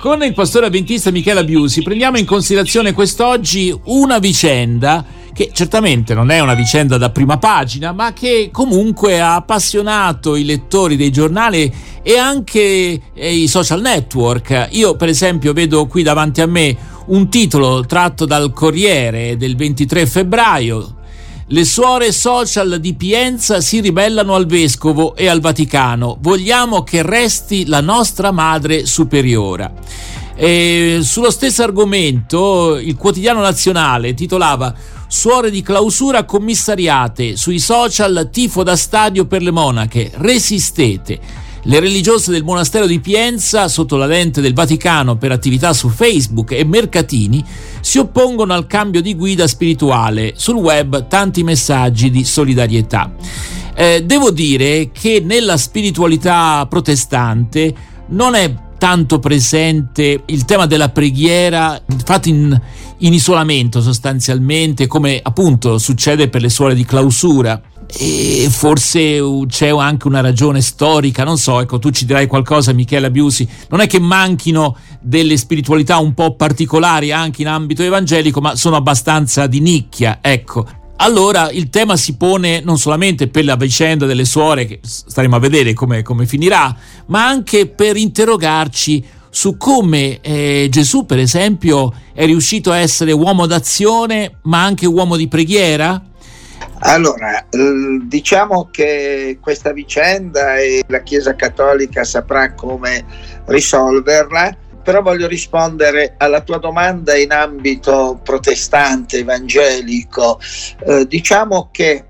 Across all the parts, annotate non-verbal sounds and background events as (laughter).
Con il pastore avventista Michela Biusi prendiamo in considerazione quest'oggi una vicenda che certamente non è una vicenda da prima pagina, ma che comunque ha appassionato i lettori dei giornali e anche eh, i social network. Io per esempio vedo qui davanti a me un titolo tratto dal Corriere del 23 febbraio le suore social di Pienza si ribellano al vescovo e al Vaticano. Vogliamo che resti la nostra madre superiora. E sullo stesso argomento, il quotidiano nazionale titolava Suore di clausura commissariate sui social tifo da stadio per le monache. Resistete. Le religiose del monastero di Pienza, sotto la lente del Vaticano per attività su Facebook e mercatini, si oppongono al cambio di guida spirituale. Sul web tanti messaggi di solidarietà. Eh, devo dire che nella spiritualità protestante non è tanto presente il tema della preghiera, fatto in, in isolamento sostanzialmente, come appunto succede per le suore di clausura e forse c'è anche una ragione storica, non so, ecco, tu ci dirai qualcosa Michela Biusi, non è che manchino delle spiritualità un po' particolari anche in ambito evangelico, ma sono abbastanza di nicchia, ecco. Allora il tema si pone non solamente per la vicenda delle suore, che staremo a vedere come, come finirà, ma anche per interrogarci su come eh, Gesù, per esempio, è riuscito a essere uomo d'azione, ma anche uomo di preghiera? Allora, diciamo che questa vicenda e la Chiesa Cattolica saprà come risolverla, però voglio rispondere alla tua domanda in ambito protestante, evangelico. Eh, diciamo che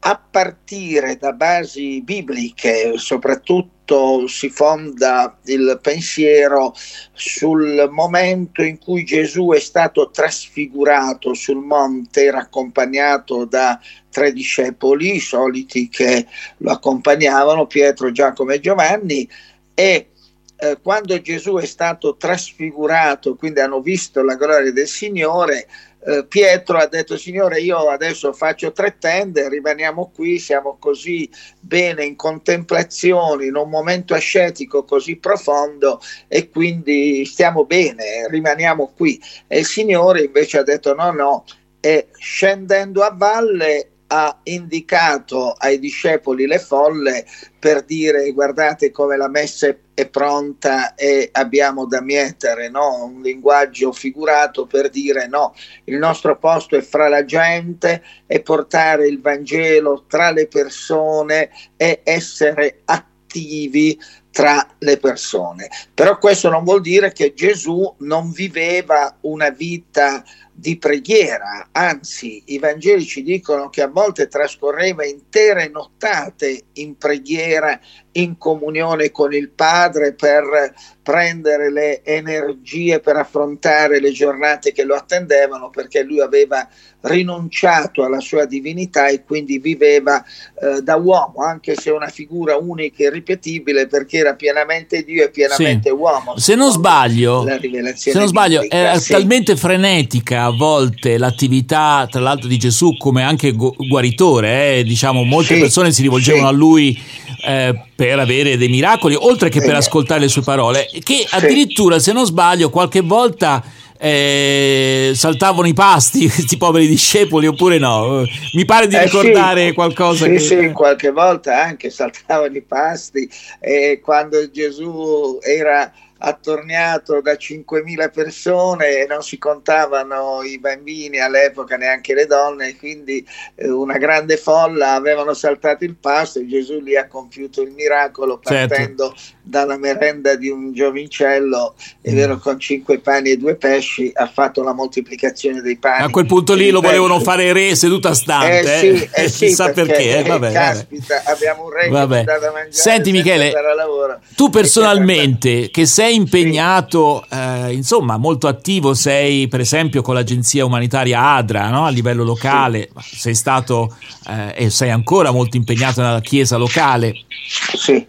a partire da basi bibliche, soprattutto tutto si fonda il pensiero sul momento in cui Gesù è stato trasfigurato sul monte, era accompagnato da tre discepoli soliti che lo accompagnavano, Pietro, Giacomo e Giovanni, e eh, quando Gesù è stato trasfigurato, quindi hanno visto la gloria del Signore, eh, Pietro ha detto Signore io adesso faccio tre tende, rimaniamo qui, siamo così bene in contemplazione, in un momento ascetico così profondo e quindi stiamo bene, rimaniamo qui. E il Signore invece ha detto no, no, e scendendo a valle ha indicato ai discepoli le folle per dire guardate come la messa è pronta e abbiamo da mietere, no? un linguaggio figurato per dire no, il nostro posto è fra la gente e portare il Vangelo tra le persone e essere attivi tra le persone. Però questo non vuol dire che Gesù non viveva una vita di preghiera, anzi i Vangeli ci dicono che a volte trascorreva intere nottate in preghiera, in comunione con il Padre per prendere le energie per affrontare le giornate che lo attendevano, perché lui aveva rinunciato alla sua divinità e quindi viveva eh, da uomo, anche se una figura unica e ripetibile, perché era pienamente Dio e pienamente sì. uomo. Se non sbaglio, se non sbaglio era sì. talmente frenetica a volte l'attività, tra l'altro, di Gesù come anche guaritore, eh? diciamo, molte sì, persone si rivolgevano a lui eh, per avere dei miracoli, oltre che per ascoltare le sue parole, che addirittura, se non sbaglio, qualche volta eh, saltavano i pasti (laughs) questi poveri discepoli oppure no? Mi pare di eh ricordare sì, qualcosa. Sì, che... sì, qualche volta anche saltavano i pasti e quando Gesù era attorniato da 5.000 persone e non si contavano i bambini all'epoca neanche le donne, quindi eh, una grande folla avevano saltato il pasto e Gesù lì ha compiuto il miracolo certo. partendo certo. dalla merenda di un giovincello, è mm. vero con cinque pani e due pesci ha fatto la moltiplicazione dei pani. A quel punto lì lo pesci. volevano fare re seduta stante, eh, sì, (laughs) eh, eh, chissà perché. perché. Eh, vabbè, caspita, vabbè. abbiamo un re vabbè. che da mangiare Senti Michele, tu personalmente che sei impegnato, eh, insomma, molto attivo sei per esempio con l'agenzia umanitaria ADRA no? a livello locale, sì. sei stato eh, e sei ancora molto impegnato nella chiesa locale. Sì.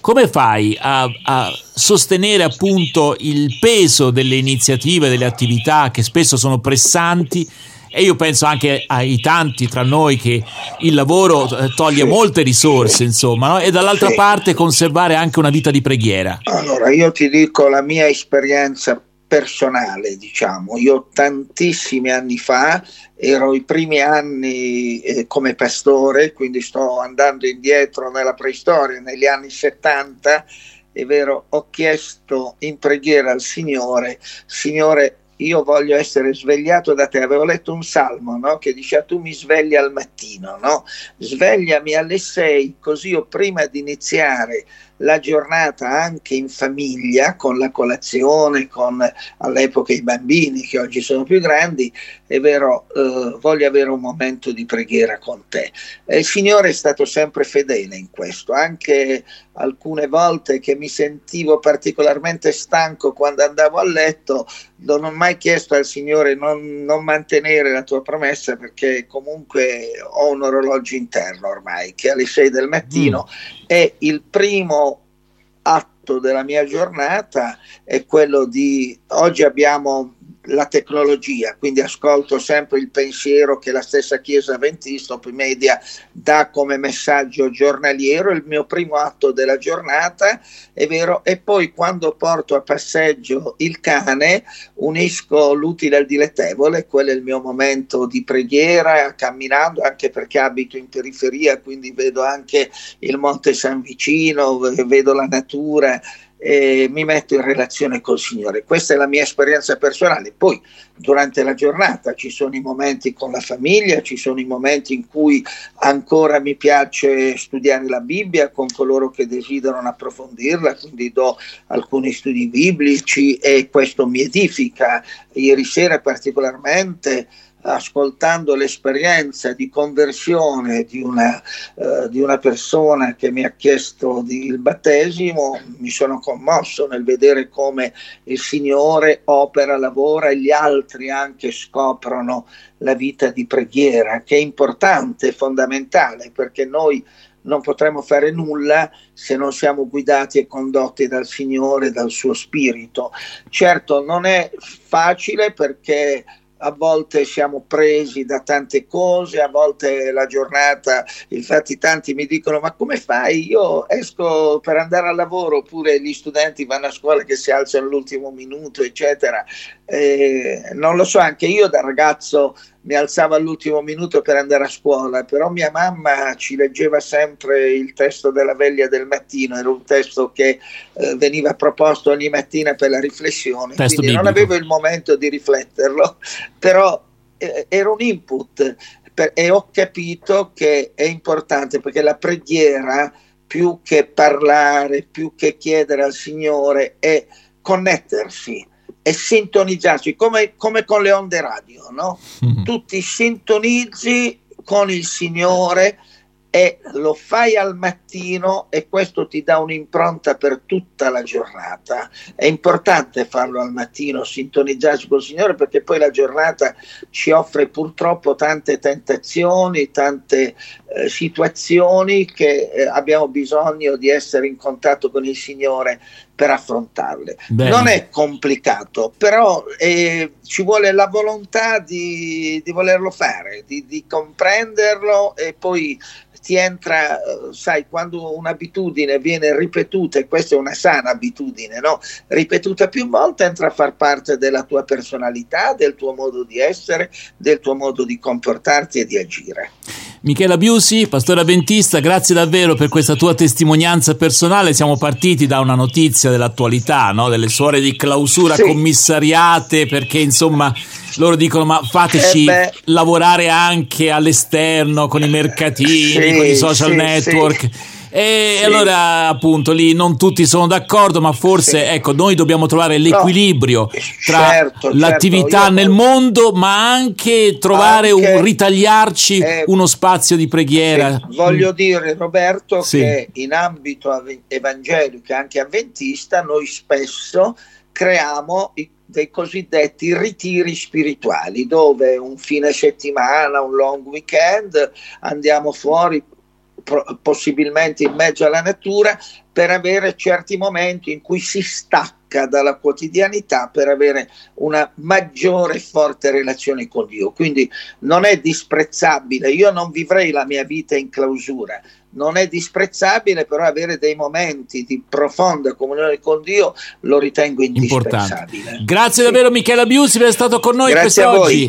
Come fai a, a sostenere appunto il peso delle iniziative, delle attività che spesso sono pressanti e io penso anche ai tanti tra noi che il lavoro eh, toglie sì, molte risorse, sì. insomma, no? e dall'altra sì. parte conservare anche una vita di preghiera. Allora, io ti dico la mia esperienza personale, diciamo. Io tantissimi anni fa ero i primi anni eh, come pastore, quindi sto andando indietro nella preistoria, negli anni 70, è vero, ho chiesto in preghiera al Signore, Signore, io voglio essere svegliato da te. Avevo letto un salmo no? che diceva tu mi svegli al mattino, no? svegliami alle sei, così io prima di iniziare la giornata anche in famiglia, con la colazione, con all'epoca i bambini che oggi sono più grandi, è vero, eh, voglio avere un momento di preghiera con te. E il Signore è stato sempre fedele in questo, anche alcune volte che mi sentivo particolarmente stanco quando andavo a letto, non ho mai chiesto al Signore non, non mantenere la tua promessa perché comunque ho un orologio interno ormai che alle 6 del mattino mm. è il primo atto della mia giornata è quello di oggi abbiamo la tecnologia, quindi ascolto sempre il pensiero che la stessa Chiesa Adventista Open Media dà come messaggio giornaliero, il mio primo atto della giornata, è vero, e poi quando porto a passeggio il cane unisco l'utile al dilettevole, quello è il mio momento di preghiera, camminando, anche perché abito in periferia, quindi vedo anche il Monte San Vicino, vedo la natura e mi metto in relazione col Signore. Questa è la mia esperienza personale. Poi durante la giornata ci sono i momenti con la famiglia, ci sono i momenti in cui ancora mi piace studiare la Bibbia con coloro che desiderano approfondirla, quindi do alcuni studi biblici e questo mi edifica. Ieri sera particolarmente ascoltando l'esperienza di conversione di una, uh, di una, persona che mi ha chiesto di, il battesimo, mi sono commosso nel vedere come il Signore opera, lavora e gli altri anche scoprono la vita di preghiera, che è importante, fondamentale, perché noi non potremo fare nulla se non siamo guidati e condotti dal Signore, dal suo Spirito. Certo, non è facile perché a volte siamo presi da tante cose, a volte la giornata, infatti tanti mi dicono ma come fai? Io esco per andare al lavoro oppure gli studenti vanno a scuola che si alzano all'ultimo minuto, eccetera. Eh, non lo so, anche io da ragazzo mi alzavo all'ultimo minuto per andare a scuola, però mia mamma ci leggeva sempre il testo della veglia del mattino, era un testo che eh, veniva proposto ogni mattina per la riflessione, testo quindi biblico. non avevo il momento di rifletterlo, (laughs) però eh, era un input per, e ho capito che è importante perché la preghiera, più che parlare, più che chiedere al Signore, è connettersi e sintonizzarsi come, come con le onde radio, no? Mm-hmm. Tu ti sintonizzi con il Signore e lo fai al mattino e questo ti dà un'impronta per tutta la giornata. È importante farlo al mattino, sintonizzarsi col Signore perché poi la giornata ci offre purtroppo tante tentazioni, tante eh, situazioni che eh, abbiamo bisogno di essere in contatto con il Signore per affrontarle. Bene. Non è complicato, però eh, ci vuole la volontà di, di volerlo fare, di, di comprenderlo e poi ti entra, eh, sai, quando un'abitudine viene ripetuta, e questa è una sana abitudine, no? ripetuta più volte, entra a far parte della tua personalità, del tuo modo di essere, del tuo modo di comportarti e di agire. Michela Biusi, pastore avventista, grazie davvero per questa tua testimonianza personale. Siamo partiti da una notizia dell'attualità, no? delle suore di clausura sì. commissariate, perché insomma loro dicono ma fateci eh lavorare anche all'esterno con i mercatini, sì, con i social sì, network. E sì. allora appunto lì non tutti sono d'accordo, ma forse sì. ecco, noi dobbiamo trovare l'equilibrio no, tra certo, certo. l'attività certo. nel mondo, ma anche trovare anche, un ritagliarci eh, uno spazio di preghiera. Sì. Voglio mm. dire Roberto che in ambito evangelico e anche avventista noi spesso creiamo i dei cosiddetti ritiri spirituali, dove un fine settimana, un long weekend, andiamo fuori possibilmente in mezzo alla natura per avere certi momenti in cui si stacca dalla quotidianità per avere una maggiore e forte relazione con Dio. Quindi non è disprezzabile, io non vivrei la mia vita in clausura, non è disprezzabile, però avere dei momenti di profonda comunione con Dio lo ritengo indispensabile. Importante. Grazie davvero Michela Biusi per essere stato con noi Grazie quest'oggi.